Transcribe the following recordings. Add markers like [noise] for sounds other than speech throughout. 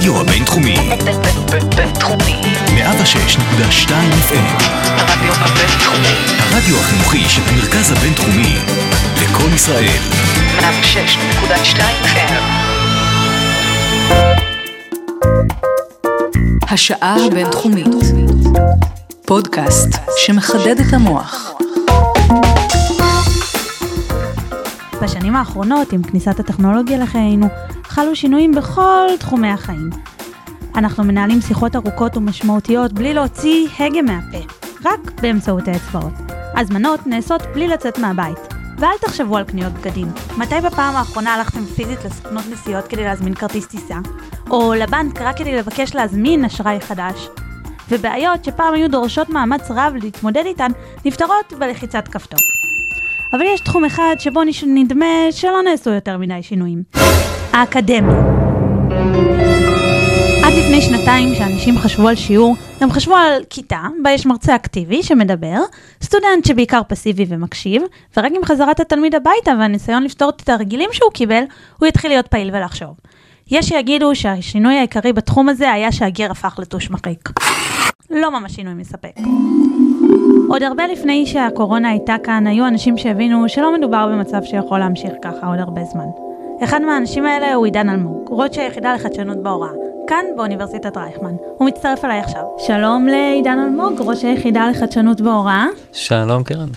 הרדיו הבינתחומי. בינתחומי. 106.2 FM. הרדיו הבינתחומי. הרדיו החינוכי של המרכז הבינתחומי. לקום ישראל. 106.2 FM. השעה הבינתחומית. פודקאסט שמחדד את המוח. בשנים האחרונות, עם כניסת הטכנולוגיה לחיינו, חלו שינויים בכל תחומי החיים. אנחנו מנהלים שיחות ארוכות ומשמעותיות בלי להוציא הגה מהפה, רק באמצעות האצבעות. הזמנות נעשות בלי לצאת מהבית. ואל תחשבו על קניות בגדים. מתי בפעם האחרונה הלכתם פיזית לסוכנות נסיעות כדי להזמין כרטיס טיסה? או לבנק רק כדי לבקש להזמין אשראי חדש? ובעיות שפעם היו דורשות מאמץ רב להתמודד איתן, נפתרות בלחיצת כפתור. אבל יש תחום אחד שבו נדמה שלא נעשו יותר מדי שינויים. האקדמיה. עד לפני שנתיים כשאנשים חשבו על שיעור, הם חשבו על כיתה, בה יש מרצה אקטיבי שמדבר, סטודנט שבעיקר פסיבי ומקשיב, ורק עם חזרת התלמיד הביתה והניסיון לפתור את הרגילים שהוא קיבל, הוא יתחיל להיות פעיל ולחשוב. יש שיגידו שהשינוי העיקרי בתחום הזה היה שהגר הפך לטוש מחיק. לא ממש שינוי מספק. עוד הרבה לפני שהקורונה הייתה כאן, היו אנשים שהבינו שלא מדובר במצב שיכול להמשיך ככה עוד הרבה זמן. אחד מהאנשים האלה הוא עידן אלמוג, ראש היחידה לחדשנות בהוראה, כאן באוניברסיטת רייכמן. הוא מצטרף אליי עכשיו. שלום לעידן אלמוג, ראש היחידה לחדשנות בהוראה. שלום קרן.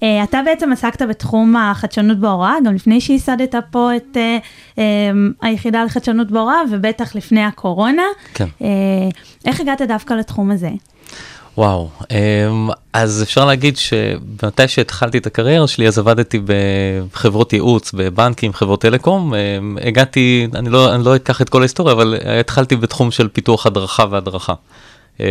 Uh, אתה בעצם עסקת בתחום החדשנות בהוראה, גם לפני שייסדת פה את uh, um, היחידה לחדשנות בהוראה, ובטח לפני הקורונה. כן. Uh, איך הגעת דווקא לתחום הזה? וואו, אמ, אז אפשר להגיד שמתי שהתחלתי את הקריירה שלי אז עבדתי בחברות ייעוץ, בבנקים, חברות טלקום, אמ, הגעתי, אני לא, אני לא אקח את כל ההיסטוריה, אבל התחלתי בתחום של פיתוח הדרכה והדרכה. אמ,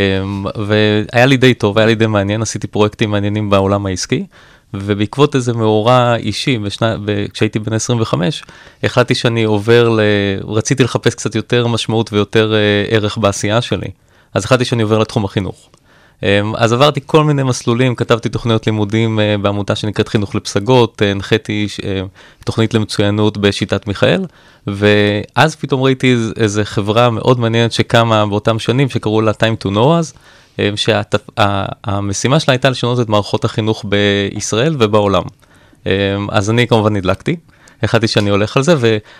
והיה לי די טוב, היה לי די מעניין, עשיתי פרויקטים מעניינים בעולם העסקי. ובעקבות איזה מאורע אישי, בשנה, כשהייתי בן 25, החלטתי שאני עובר ל... רציתי לחפש קצת יותר משמעות ויותר אה, ערך בעשייה שלי. אז החלטתי שאני עובר לתחום החינוך. אמ, אז עברתי כל מיני מסלולים, כתבתי תוכניות לימודים אה, בעמותה שנקראת חינוך לפסגות, אה, הנחיתי אה, תוכנית למצוינות בשיטת מיכאל, ואז פתאום ראיתי איזה חברה מאוד מעניינת שקמה באותם שנים, שקראו לה Time to Know אז, שהמשימה שלה הייתה לשנות את מערכות החינוך בישראל ובעולם. אמ, אז אני כמובן נדלקתי. החלטתי שאני הולך על זה,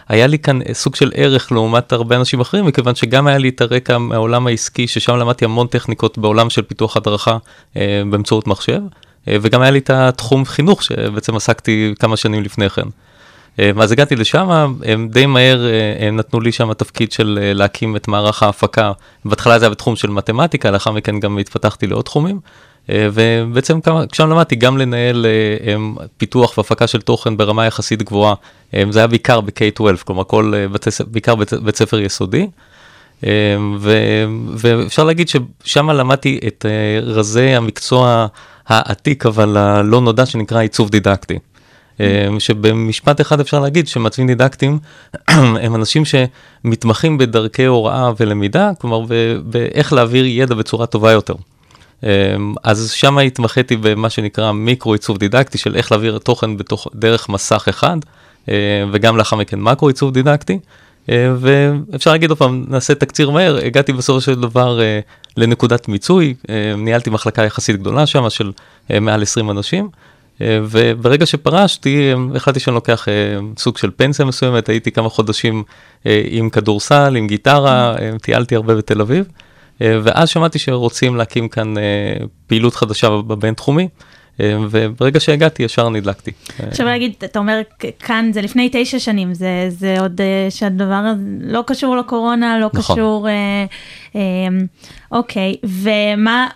והיה לי כאן סוג של ערך לעומת הרבה אנשים אחרים, מכיוון שגם היה לי את הרקע מהעולם העסקי, ששם למדתי המון טכניקות בעולם של פיתוח הדרכה אה, באמצעות מחשב, אה, וגם היה לי את התחום חינוך, שבעצם עסקתי כמה שנים לפני כן. אה, אז הגעתי לשם, הם די מהר אה, הם נתנו לי שם תפקיד של אה, להקים את מערך ההפקה. בהתחלה זה היה בתחום של מתמטיקה, לאחר מכן גם התפתחתי לעוד תחומים. ובעצם שם למדתי גם לנהל פיתוח והפקה של תוכן ברמה יחסית גבוהה. זה היה בעיקר ב-K-12, כלומר כל, בעיקר בית ספר יסודי. ו, ואפשר להגיד ששם למדתי את רזי המקצוע העתיק אבל הלא נודע שנקרא עיצוב דידקטי. שבמשפט אחד אפשר להגיד שמעצבים דידקטיים [clears throat] הם אנשים שמתמחים בדרכי הוראה ולמידה, כלומר באיך להעביר ידע בצורה טובה יותר. אז שם התמחיתי במה שנקרא מיקרו עיצוב דידקטי של איך להעביר תוכן בתוך, דרך מסך אחד, וגם לאחר מכן מקרו עיצוב דידקטי. ואפשר להגיד עוד פעם, נעשה תקציר מהר, הגעתי בסופו של דבר לנקודת מיצוי, ניהלתי מחלקה יחסית גדולה שם של מעל 20 אנשים. וברגע שפרשתי, החלטתי שאני לוקח סוג של פנסיה מסוימת, הייתי כמה חודשים עם כדורסל, עם גיטרה, טיילתי הרבה בתל אביב, ואז שמעתי שרוצים להקים כאן פעילות חדשה בבינתחומי. וברגע שהגעתי ישר נדלקתי. עכשיו להגיד, אתה אומר כאן זה לפני תשע שנים, זה, זה עוד שהדבר הזה לא קשור לקורונה, לא נכון. קשור, אה, אה, אוקיי, ומה,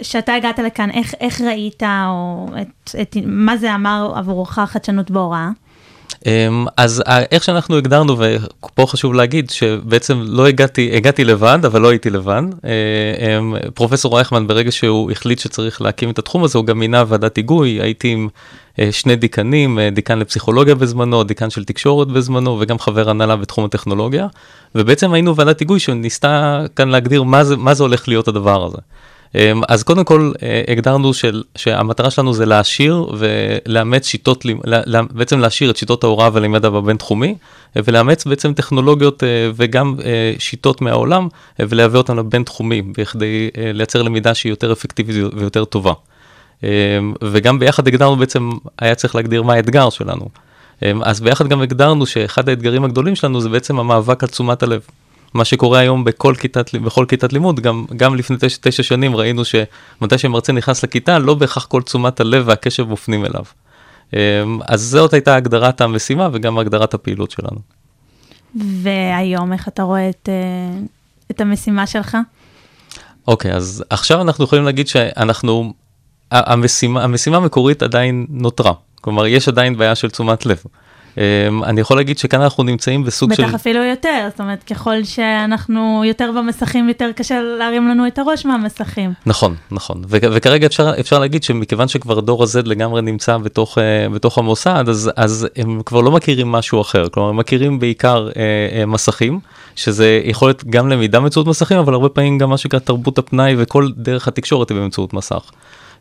כשאתה הגעת לכאן, איך, איך ראית, או את, את, מה זה אמר עבורך חדשנות בהוראה? אז איך שאנחנו הגדרנו, ופה חשוב להגיד שבעצם לא הגעתי, הגעתי לבד, אבל לא הייתי לבד. פרופסור רייכמן, ברגע שהוא החליט שצריך להקים את התחום הזה, הוא גם מינה ועדת היגוי, הייתי עם שני דיקנים, דיקן לפסיכולוגיה בזמנו, דיקן של תקשורת בזמנו, וגם חבר הנהלה בתחום הטכנולוגיה, ובעצם היינו ועדת היגוי שניסתה כאן להגדיר מה זה, מה זה הולך להיות הדבר הזה. אמ, אז קודם כל אה, הגדרנו של, שהמטרה שלנו זה להעשיר ולאמץ שיטות, לה- בעצם להעשיר את שיטות ההוראה והלמידה בבינתחומי, ולאמץ בעצם טכנולוגיות אה, וגם אה, שיטות מהעולם ולהביא אותן לבינתחומי, בכדי לייצר למידה שהיא יותר אפקטיבית ויותר טובה. אמ, וגם ביחד הגדרנו בעצם, היה צריך להגדיר מה האתגר שלנו. אמ, אז ביחד גם הגדרנו שאחד האתגרים הגדולים שלנו זה בעצם המאבק על תשומת הלב. מה שקורה היום בכל כיתת, בכל כיתת לימוד, גם, גם לפני תשע, תשע שנים ראינו שמתי שמרצה נכנס לכיתה, לא בהכרח כל תשומת הלב והקשב מופנים אליו. אמ, אז זאת הייתה הגדרת המשימה וגם הגדרת הפעילות שלנו. והיום, איך אתה רואה את, אה, את המשימה שלך? אוקיי, אז עכשיו אנחנו יכולים להגיד שאנחנו, המשימה, המשימה המקורית עדיין נותרה. כלומר, יש עדיין בעיה של תשומת לב. אמ, אני יכול להגיד שכאן אנחנו נמצאים בסוג של... בטח אפילו יותר, זאת אומרת, ככל שאנחנו יותר במסכים, יותר קשה להרים לנו את הראש מהמסכים. נכון, נכון. ו- וכרגע אפשר, אפשר להגיד שמכיוון שכבר דור ה-Z לגמרי נמצא בתוך, uh, בתוך המוסד, אז, אז הם כבר לא מכירים משהו אחר. כלומר, הם מכירים בעיקר uh, uh, מסכים, שזה יכול להיות גם למידה באמצעות מסכים, אבל הרבה פעמים גם מה שנקרא תרבות הפנאי וכל דרך התקשורת היא באמצעות מסך.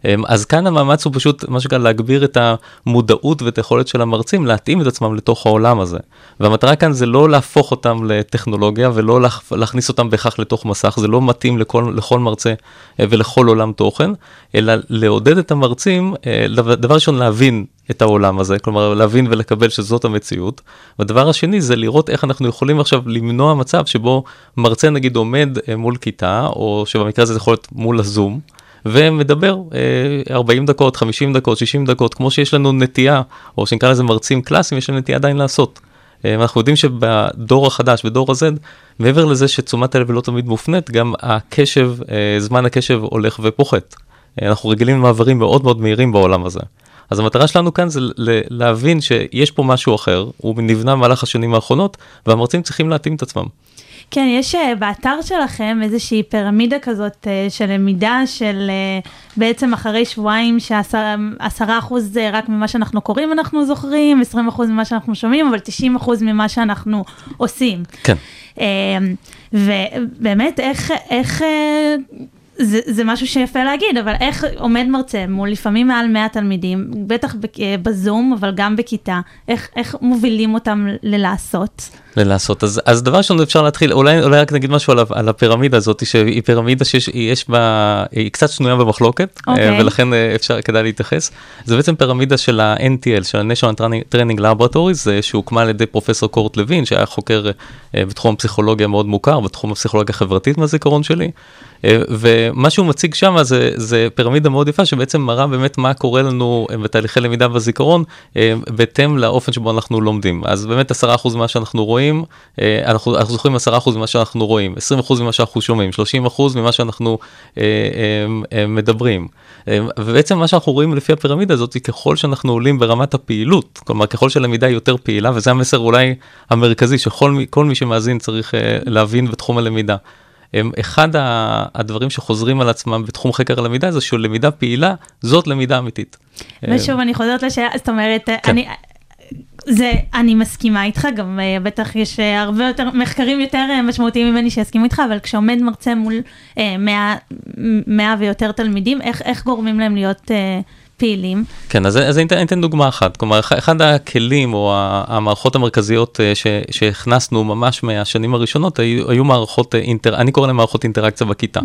אמ, אז כאן המאמץ הוא פשוט, מה שנקרא, להגביר את המודעות ואת היכולת של המרצים להתאים את עצמם לתוך העולם הזה. והמטרה כאן זה לא להפוך אותם לטכנולוגיה ולא להכ- להכניס אותם בהכרח לתוך מסך, זה לא מתאים לכל, לכל מרצה אה, ולכל עולם תוכן, אלא לעודד את המרצים, אה, דבר ראשון להבין את העולם הזה, כלומר להבין ולקבל שזאת המציאות. והדבר השני זה לראות איך אנחנו יכולים עכשיו למנוע מצב שבו מרצה נגיד עומד אה, מול כיתה, או שבמקרה הזה זה יכול להיות מול הזום. ומדבר אה, 40 דקות, 50 דקות, 60 דקות, כמו שיש לנו נטייה, או שנקרא לזה מרצים קלאסיים, יש לנו נטייה עדיין לעשות. אה, אנחנו יודעים שבדור החדש, בדור ה-Z, מעבר לזה שתשומת הלב לא תמיד מופנית, גם הקשב, אה, זמן הקשב הולך ופוחת. אה, אנחנו רגילים למעברים מאוד מאוד מהירים בעולם הזה. אז המטרה שלנו כאן זה להבין שיש פה משהו אחר, הוא נבנה במהלך השנים האחרונות, והמרצים צריכים להתאים את עצמם. כן, יש אה, באתר שלכם איזושהי פירמידה כזאת אה, של למידה של אה, בעצם אחרי שבועיים שעשרה אחוז זה רק ממה שאנחנו קוראים אנחנו זוכרים, 20 אחוז ממה שאנחנו שומעים, אבל 90 אחוז ממה שאנחנו עושים. כן. ובאמת, איך, איך, זה, זה משהו שיפה להגיד, אבל איך עומד מרצה מול לפעמים מעל 100 תלמידים, בטח אה, בזום, אבל גם בכיתה, איך, איך מובילים אותם ללעשות? ללעשות. אז, אז דבר ראשון אפשר להתחיל, אולי, אולי רק נגיד משהו על, על הפירמידה הזאת, שהיא פירמידה שיש יש בה, היא קצת שנויה במחלוקת, אוקיי. אה, ולכן אה, אפשר, כדאי להתייחס. זה בעצם פירמידה של ה-NTL, של ה-National Training- Laboratories, שהוקמה על ידי פרופסור קורט לוין, שהיה חוקר בתחום הפסיכולוגיה מאוד מוכר, בתחום הפסיכולוגיה החברתית מהזיכרון שלי. אה, ומה שהוא מציג שם זה, זה פירמידה מאוד יפה שבעצם מראה באמת מה קורה לנו אה, בתהליכי למידה בזיכרון אה, בהתאם לאופן שבו אנחנו לומדים. אז באמת 10% ממה שאנחנו רואים, אנחנו, אנחנו זוכרים 10% ממה שאנחנו רואים, 20% ממה שאנחנו שומעים, 30% ממה שאנחנו מדברים. ובעצם מה שאנחנו רואים לפי הפירמידה הזאת, ככל שאנחנו עולים ברמת הפעילות, כלומר ככל שהלמידה היא יותר פעילה, וזה המסר אולי המרכזי שכל מי, שמאזין צריך להבין בתחום הלמידה. הם, אחד הדברים שחוזרים על עצמם בתחום חקר הלמידה זה שלמידה פעילה זאת למידה אמיתית. ושוב, אני חוזרת לשאלה, זאת אומרת, כן. אני... זה, אני מסכימה איתך, גם אה, בטח יש אה, הרבה יותר, מחקרים יותר אה, משמעותיים ממני שיסכימו איתך, אבל כשעומד מרצה מול אה, 100, 100 ויותר תלמידים, איך, איך גורמים להם להיות אה, פעילים? כן, אז, אז אני, אתן, אני אתן דוגמה אחת. כלומר, אח- אחד הכלים או המערכות המרכזיות אה, ש, שהכנסנו ממש מהשנים הראשונות היו, היו מערכות, אה, אינטר, אני קורא להן מערכות אינטראקציה בכיתה.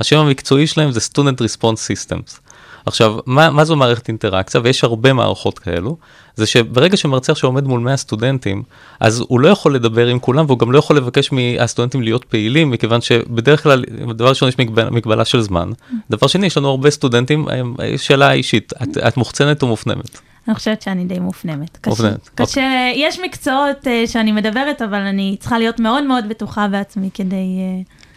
השם המקצועי שלהם זה Student Response Systems. עכשיו, מה, מה זו מערכת אינטראקציה? ויש הרבה מערכות כאלו. זה שברגע שמרצה עכשיו עומד מול 100 סטודנטים, אז הוא לא יכול לדבר עם כולם, והוא גם לא יכול לבקש מהסטודנטים להיות פעילים, מכיוון שבדרך כלל, דבר ראשון, יש מגבלה, מגבלה של זמן. דבר שני, יש לנו הרבה סטודנטים, אה, שאלה אישית, את, את מוחצנת או מופנמת? אני חושבת שאני די מופנמת. קשה, מופנמת, קשה, יש מקצועות uh, שאני מדברת, אבל אני צריכה להיות מאוד מאוד בטוחה בעצמי כדי uh, ל-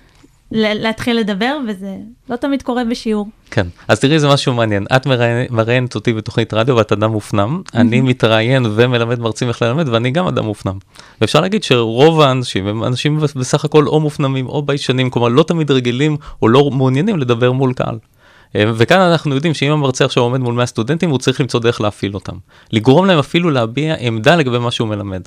להתחיל לדבר, וזה לא תמיד קורה בשיעור. כן, אז תראי זה משהו מעניין, את מראיינת- אותי בתוכנית רדיו ואת אדם מופנם, אני מתראיין ומלמד מרצים איך ללמד ואני גם אדם מופנם. ואפשר להגיד שרוב האנשים הם אנשים בסך הכל או מופנמים או ביישנים, כלומר לא תמיד רגילים או לא מעוניינים לדבר מול קהל. אה, וכאן אנחנו יודעים שאם המרצה עכשיו עומד מול 100 סטודנטים, הוא צריך למצוא דרך להפעיל אותם. לגרום להם אפילו להביע עמדה לגבי מה שהוא מלמד.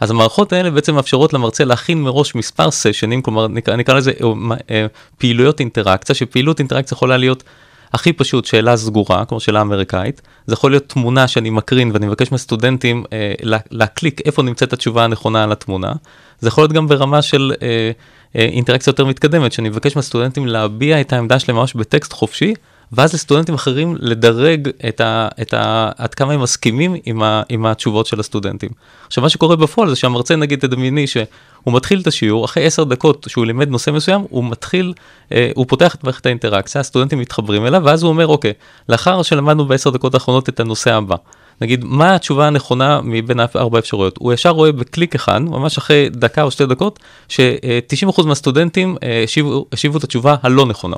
אז המערכות האלה בעצם מאפשרות למרצה להכין מראש מספר סשנים, כלומר נקרא, נקרא לזה אה, אה, פעילויות אינטראקציה, שפעילות אינטראקציה יכולה להיות הכי פשוט שאלה סגורה, כמו שאלה אמריקאית, זה יכול להיות תמונה שאני מקרין ואני מבקש מהסטודנטים אה, לה, להקליק איפה נמצאת התשובה הנכונה על התמונה. זה יכול להיות גם ברמה של אה, אה, אינטראקציה יותר מתקדמת, שאני מבקש מהסטודנטים להביע את העמדה שלהם ממש בטקסט חופשי, ואז לסטודנטים אחרים לדרג את ה, את ה, עד כמה הם מסכימים עם, ה, עם התשובות של הסטודנטים. עכשיו מה שקורה בפועל זה שהמרצה נגיד תדמייני שהוא מתחיל את השיעור, אחרי עשר דקות שהוא לימד נושא מסוים, הוא מתחיל, אה, הוא פותח את מערכת האינטראקציה, הסטודנטים מתחברים אליו, ואז הוא אומר אוקיי, לאחר שלמדנו בעשר דקות האחרונות את הנושא הבא. נגיד, מה התשובה הנכונה מבין ארבע אפשרויות? הוא ישר רואה בקליק אחד, ממש אחרי דקה או שתי דקות, ש-90% מהסטודנטים אה, השיבו, השיבו את התשובה הלא נכונה.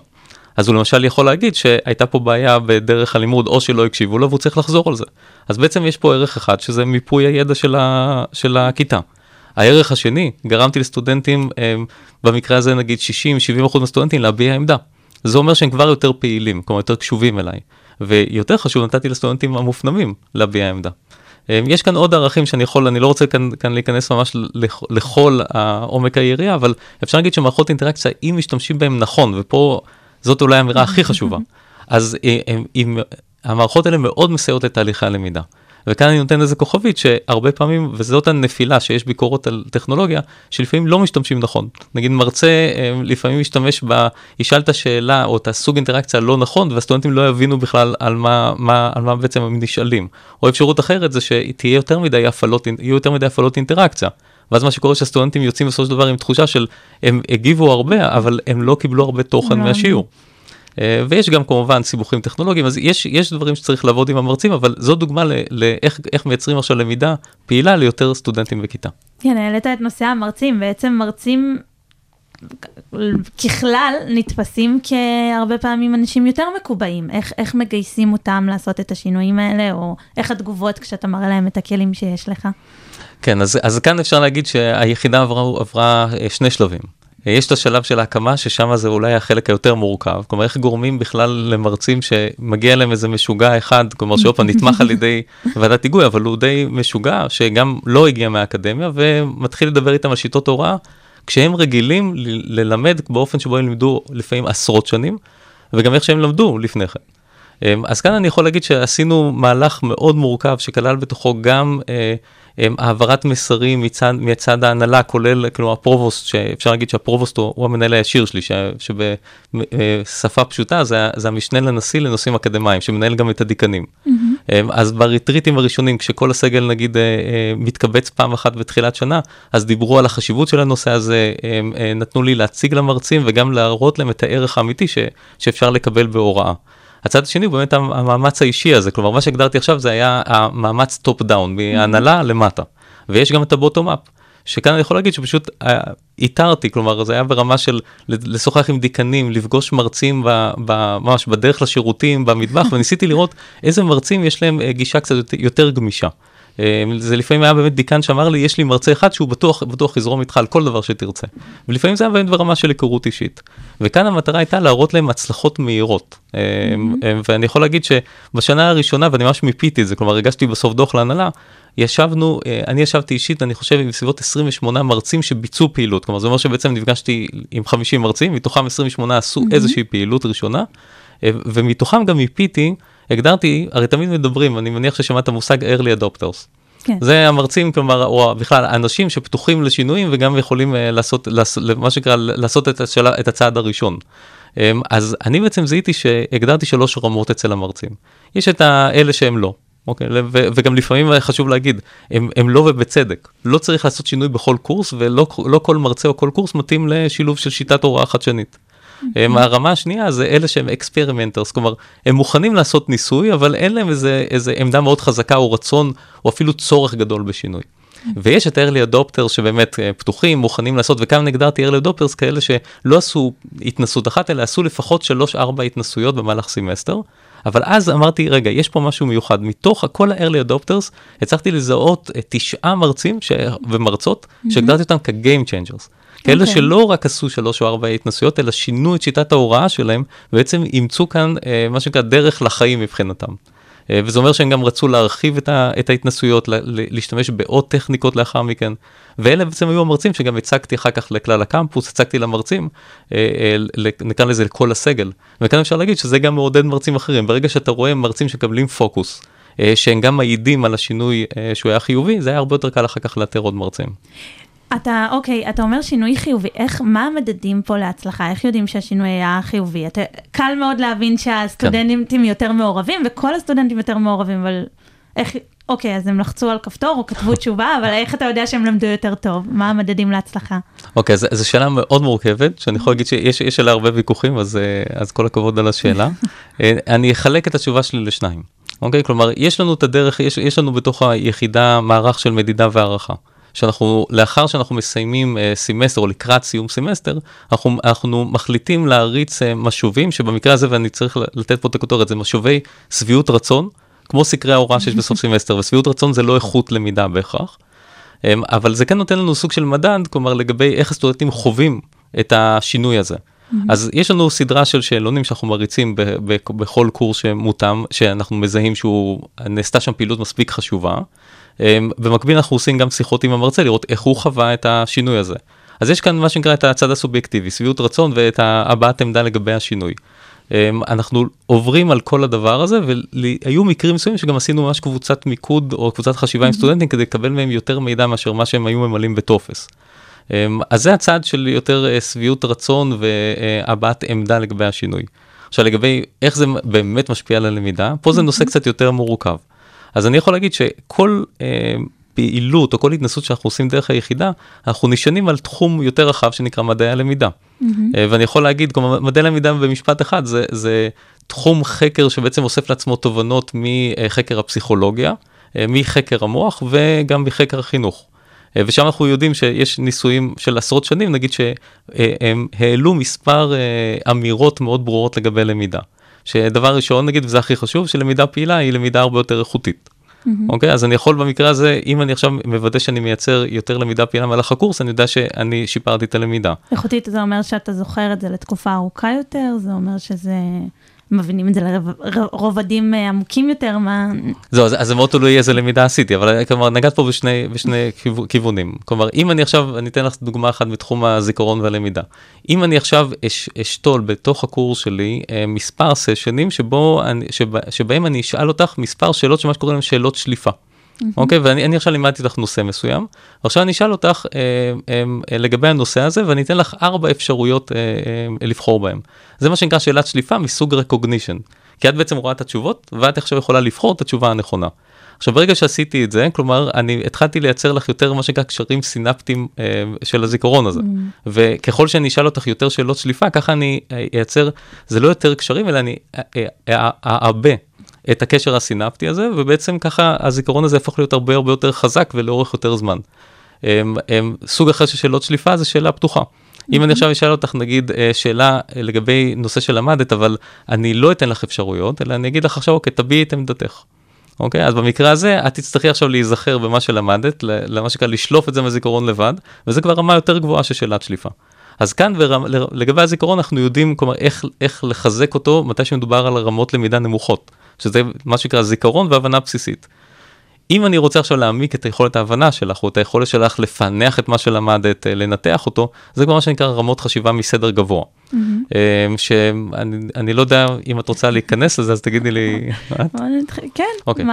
אז הוא למשל יכול להגיד שהייתה פה בעיה בדרך הלימוד או שלא הקשיבו לו והוא צריך לחזור על זה. אז בעצם יש פה ערך אחד שזה מיפוי הידע של, ה, של הכיתה. הערך השני, גרמתי לסטודנטים, הם, במקרה הזה נגיד 60-70% מהסטודנטים להביע עמדה. זה אומר שהם כבר יותר פעילים, כלומר יותר קשובים אליי. ויותר חשוב, נתתי לסטודנטים המופנמים להביע עמדה. יש כאן עוד ערכים שאני יכול, אני לא רוצה כאן, כאן להיכנס ממש לכל עומק היריעה, אבל אפשר להגיד שמערכות אינטראקציה, אם משתמשים בהם נכון, ופה זאת אולי האמירה הכי חשובה. אז אם, המערכות האלה מאוד מסייעות לתהליכי הלמידה. וכאן אני נותן איזה כוכבית שהרבה פעמים, וזאת הנפילה שיש ביקורות על טכנולוגיה, שלפעמים לא משתמשים נכון. נגיד מרצה אה, לפעמים משתמש ב... ישאל את השאלה או את הסוג אינטראקציה לא נכון, והסטודנטים לא יבינו בכלל על מה, מה, על מה בעצם הם נשאלים. או אפשרות אחרת זה שתהיה יותר מדי הפעלות, יהיו יותר מדי הפעלות אינטראקציה. ואז מה שקורה שהסטודנטים יוצאים בסופו של דבר עם תחושה של הם הגיבו הרבה, אבל הם לא קיבלו הרבה תוכן לא. מהשיעור. אה, ויש גם כמובן סיבוכים טכנולוגיים, אז יש, יש דברים שצריך לעבוד עם המרצים, אבל זו דוגמה לאיך מייצרים עכשיו למידה פעילה ליותר סטודנטים בכיתה. כן, העלית את נושא המרצים, בעצם מרצים ככלל נתפסים כהרבה פעמים אנשים יותר מקובעים. איך, איך מגייסים אותם לעשות את השינויים האלה, או איך התגובות כשאתה מראה להם את הכלים שיש לך? כן, אז, אז כאן אפשר להגיד שהיחידה עברה, עברה אה, שני שלבים. יש את השלב של ההקמה, ששם זה אולי החלק היותר מורכב. כלומר, איך גורמים בכלל למרצים שמגיע להם איזה משוגע אחד, כלומר שעוד פעם נתמך על ידי ועדת היגוי, אבל הוא די משוגע, שגם לא הגיע מהאקדמיה, ומתחיל לדבר איתם על שיטות הוראה, כשהם רגילים ללמד באופן שבו הם לימדו לפעמים עשרות שנים, וגם איך שהם למדו לפני כן. אמ, אז כאן אני יכול להגיד שעשינו מהלך מאוד מורכב שכלל בתוכו גם אה, העברת מסרים מצד, מצד ההנהלה, כולל, כלומר ה provost, שאפשר להגיד שה provost הוא, הוא המנהל הישיר שלי, שבשפה פשוטה זה, זה המשנה לנשיא לנושאים אקדמיים, שמנהל גם את הדיקנים. Mm-hmm. אז ב retreatים הראשונים, כשכל הסגל נגיד אה, אה, מתקבץ פעם אחת בתחילת שנה, אז דיברו על החשיבות של הנושא הזה, הם נתנו לי להציג למרצים וגם להראות להם את הערך האמיתי ש, שאפשר לקבל בהוראה. הצד השני הוא באמת המאמץ האישי הזה, כלומר מה שהגדרתי עכשיו זה היה המאמץ top down, מהנהלה למטה, ויש גם את ה bottom up. שכאן אני יכול להגיד שפשוט אה, איתרתי, כלומר זה היה ברמה של לשוחח עם דיקנים, לפגוש מרצים ב, ב, ממש בדרך לשירותים, במטבח, [laughs] וניסיתי לראות איזה מרצים יש להם אה, גישה קצת יותר גמישה. אה, זה לפעמים היה באמת דיקן שאמר לי, יש לי מרצה אחד שהוא בטוח, בטוח יזרום איתך על כל דבר שתרצה. ולפעמים זה היה באמת ברמה של היכרות אישית. וכאן המטרה הייתה להראות להם הצלחות מהירות. Mm-hmm. ואני יכול להגיד שבשנה הראשונה, ואני ממש מיפיתי את זה, כלומר הגשתי בסוף דוח להנהלה, ישבנו, אני ישבתי אישית, אני חושב, עם בסביבות 28 מרצים שביצעו פעילות. כלומר, זה אומר שבעצם נפגשתי עם 50 מרצים, מתוכם 28 עשו mm-hmm. איזושהי פעילות ראשונה, ומתוכם גם מיפיתי הגדרתי, הרי תמיד מדברים, אני מניח ששמעת מושג early adopters. כן. זה המרצים, כלומר, או בכלל, אנשים שפתוחים לשינויים וגם יכולים uh, לעשות, לעשות, מה שנקרא, לעשות את, השאלה, את הצעד הראשון. Um, אז אני בעצם זיהיתי שהגדרתי שלוש רמות אצל המרצים. יש את האלה שהם לא, אוקיי, ו- וגם לפעמים חשוב להגיד, הם, הם לא ובצדק. לא צריך לעשות שינוי בכל קורס, ולא לא כל מרצה או כל קורס מתאים לשילוב של שיטת הוראה חדשנית. הרמה השנייה זה אלה שהם experimenters, כלומר, הם מוכנים לעשות ניסוי, אבל אין להם איזה, איזה עמדה מאוד חזקה או רצון, או אפילו צורך גדול בשינוי. ויש את early adopters שבאמת אה, פתוחים, מוכנים לעשות, וכאן הגדרתי early adopters כאלה שלא עשו התנסות אחת, אלא עשו לפחות 3-4 התנסויות במהלך סמסטר. אבל אז אמרתי, רגע, יש פה משהו מיוחד. מתוך כל ה-early adopters, הצלחתי לזהות אה, תשעה מרצים ש... ומרצות, שהגדרתי אותם כ-game changers. כאלה אוקיי. שלא רק עשו שלוש או ארבע התנסויות, אלא שינו את שיטת ההוראה שלהם, ובעצם אימצו כאן אה, מה שנקרא דרך לחיים מבחינתם. אה, וזה אומר שהם גם רצו להרחיב את, ה, את ההתנסויות, לה, להשתמש בעוד טכניקות לאחר מכן. ואלה בעצם היו המרצים שגם הצגתי אחר כך לכלל הקמפוס, הצגתי למרצים, אה, אה, נקרא לזה לכל הסגל. וכאן אפשר להגיד שזה גם מעודד מרצים אחרים. ברגע שאתה רואה מרצים שמקבלים פוקוס, אה, שהם גם מעידים על השינוי אה, שהוא היה חיובי, זה היה הרבה יותר קל אחר כך לאתר עוד מרצים. אתה, אוקיי, אתה אומר שינוי חיובי, איך, מה המדדים פה להצלחה? איך יודעים שהשינוי היה חיובי? אתה, קל מאוד להבין שהסטודנטים יותר מעורבים, וכל הסטודנטים יותר מעורבים, אבל איך, אוקיי, אז הם לחצו על כפתור או כתבו תשובה, אבל איך אתה יודע שהם למדו יותר טוב? מה המדדים להצלחה? אוקיי, אז זו שאלה מאוד מורכבת, שאני יכול להגיד שיש יש עליה הרבה ויכוחים, אז, אה, אז כל הכבוד על השאלה. [laughs] אה, אני אחלק את התשובה שלי לשניים. אוקיי, כלומר, יש לנו את הדרך, יש, יש לנו בתוך היחידה מערך של מדידה והערכה. שאנחנו, לאחר שאנחנו מסיימים אה, סמסטר או לקראת סיום סמסטר, אנחנו, אנחנו מחליטים להריץ אה, משובים, שבמקרה הזה, ואני צריך לתת פה את הכותרת, זה משובי שביעות רצון, כמו סקרי ההוראה שיש בסוף [laughs] סמסטר, ושביעות רצון זה לא איכות למידה בהכרח. אמ, אבל זה כן נותן לנו סוג של מדד, כלומר לגבי איך הסטודנטים חווים את השינוי הזה. אז יש לנו סדרה של שאלונים שאנחנו מריצים ב- ב- בכל קורס שמותאם, שאנחנו מזהים שהוא, נעשתה שם פעילות מספיק חשובה. אמ, במקביל אנחנו עושים גם שיחות עם המרצה לראות איך הוא חווה את השינוי הזה. אז יש כאן מה שנקרא את הצד הסובייקטיבי, שביעות רצון ואת הבעת עמדה לגבי השינוי. אמ, אנחנו עוברים על כל הדבר הזה והיו מקרים מסוימים שגם עשינו ממש קבוצת מיקוד או קבוצת חשיבה עם סטודנטים כדי לקבל מהם יותר מידע מאשר מה שהם היו ממלאים בטופס. אמ, אז זה הצד של יותר אה, שביעות רצון והבעת עמדה לגבי השינוי. עכשיו לגבי איך זה באמת משפיע על הלמידה, פה זה נושא קצת יותר מורכב. אז אני יכול להגיד שכל אה, פעילות או כל התנסות שאנחנו עושים דרך היחידה, אנחנו נשענים על תחום יותר רחב שנקרא מדעי הלמידה. אה, ואני יכול להגיד, כלומר, מדעי הלמידה במשפט אחד זה, זה תחום חקר שבעצם אוסף לעצמו תובנות מחקר הפסיכולוגיה, אה, מחקר המוח וגם מחקר החינוך. אה, ושם אנחנו יודעים שיש ניסויים של עשרות שנים, נגיד שהם העלו מספר אמירות מאוד ברורות לגבי למידה. שדבר ראשון, נגיד, וזה הכי חשוב, שלמידה פעילה היא למידה הרבה יותר איכותית. אוקיי, אז אני יכול במקרה הזה, אם אני עכשיו מוודא שאני מייצר יותר למידה פעילה במהלך הקורס, אני יודע שאני שיפרתי את הלמידה. איכותית זה אומר שאתה זוכר את זה לתקופה ארוכה יותר, זה אומר שזה, מבינים את זה לרובדים אה, עמוקים יותר, מה... זהו, אז, זה מאוד תלוי איזה למידה עשיתי, אבל אה, כלומר נגעת פה בשני, בשני כיו- כיוונים. כלומר, אם אני עכשיו, אני אתן לך דוגמה אחת מתחום הזיכרון והלמידה. אם אני עכשיו אש, אשתול בתוך הקורס שלי אה, מספר סשנים שבו אני, שבה, שבהם אני אשאל אותך מספר שאלות שמה שקוראים להם שאלות שליפה. אוקיי, ואני אני עכשיו לימדתי אותך נושא מסוים, ועכשיו אני אשאל אותך אה, אה, אה, לגבי הנושא הזה, ואני אתן לך ארבע אפשרויות אה, אה, לבחור בהן. זה מה שנקרא שאלת שליפה מסוג recognition. כי את בעצם רואה את התשובות, ואת עכשיו יכולה לבחור את התשובה הנכונה. עכשיו ברגע שעשיתי את זה, כלומר אני התחלתי לייצר לך יותר מה שנקרא קשרים סינפטיים אה, של הזיכרון הזה. וככל שאני אשאל אותך יותר שאלות שליפה, ככה אני אה, אייצר, זה לא יותר קשרים, אלא אני אה, אה, אה, אעבה את הקשר הסינפטי הזה, ובעצם ככה הזיכרון הזה יהפוך להיות הרבה הרבה יותר חזק ולאורך יותר זמן. הם, הם, סוג אחר של שאלות שליפה זה שאלה פתוחה. אם אני עכשיו אשאל אותך נגיד אה, שאלה אה, לגבי נושא שלמדת, אבל אני לא אתן לך אפשרויות, אלא אני אגיד לך עכשיו, אוקיי, תביעי את עמדתך. אוקיי? אז במקרה הזה, את תצטרכי עכשיו להיזכר במה שלמדת, למה שנקרא לשלוף את זה מהזיכרון לבד, וזה כבר רמה יותר גבוהה של שאלת שליפה. אז כאן ברמ, ל- לגבי הזיכרון אנחנו יודעים כלומר איך, איך לחזק אותו מתי שמדובר על רמות למידה נמוכות, שזה מה שנקרא זיכרון והבנה בסיסית. אם אני רוצה עכשיו להעמיק את היכולת ההבנה שלך, או את היכולת שלך לפענח את מה שלמדת, אה, לנתח אותו, זה כבר מה שנקרא רמות חשיבה מסדר גבוה. אה, שאני אני לא יודע אם את רוצה להיכנס לזה, אז תגידי לי, [laughs] כן, אוקיי.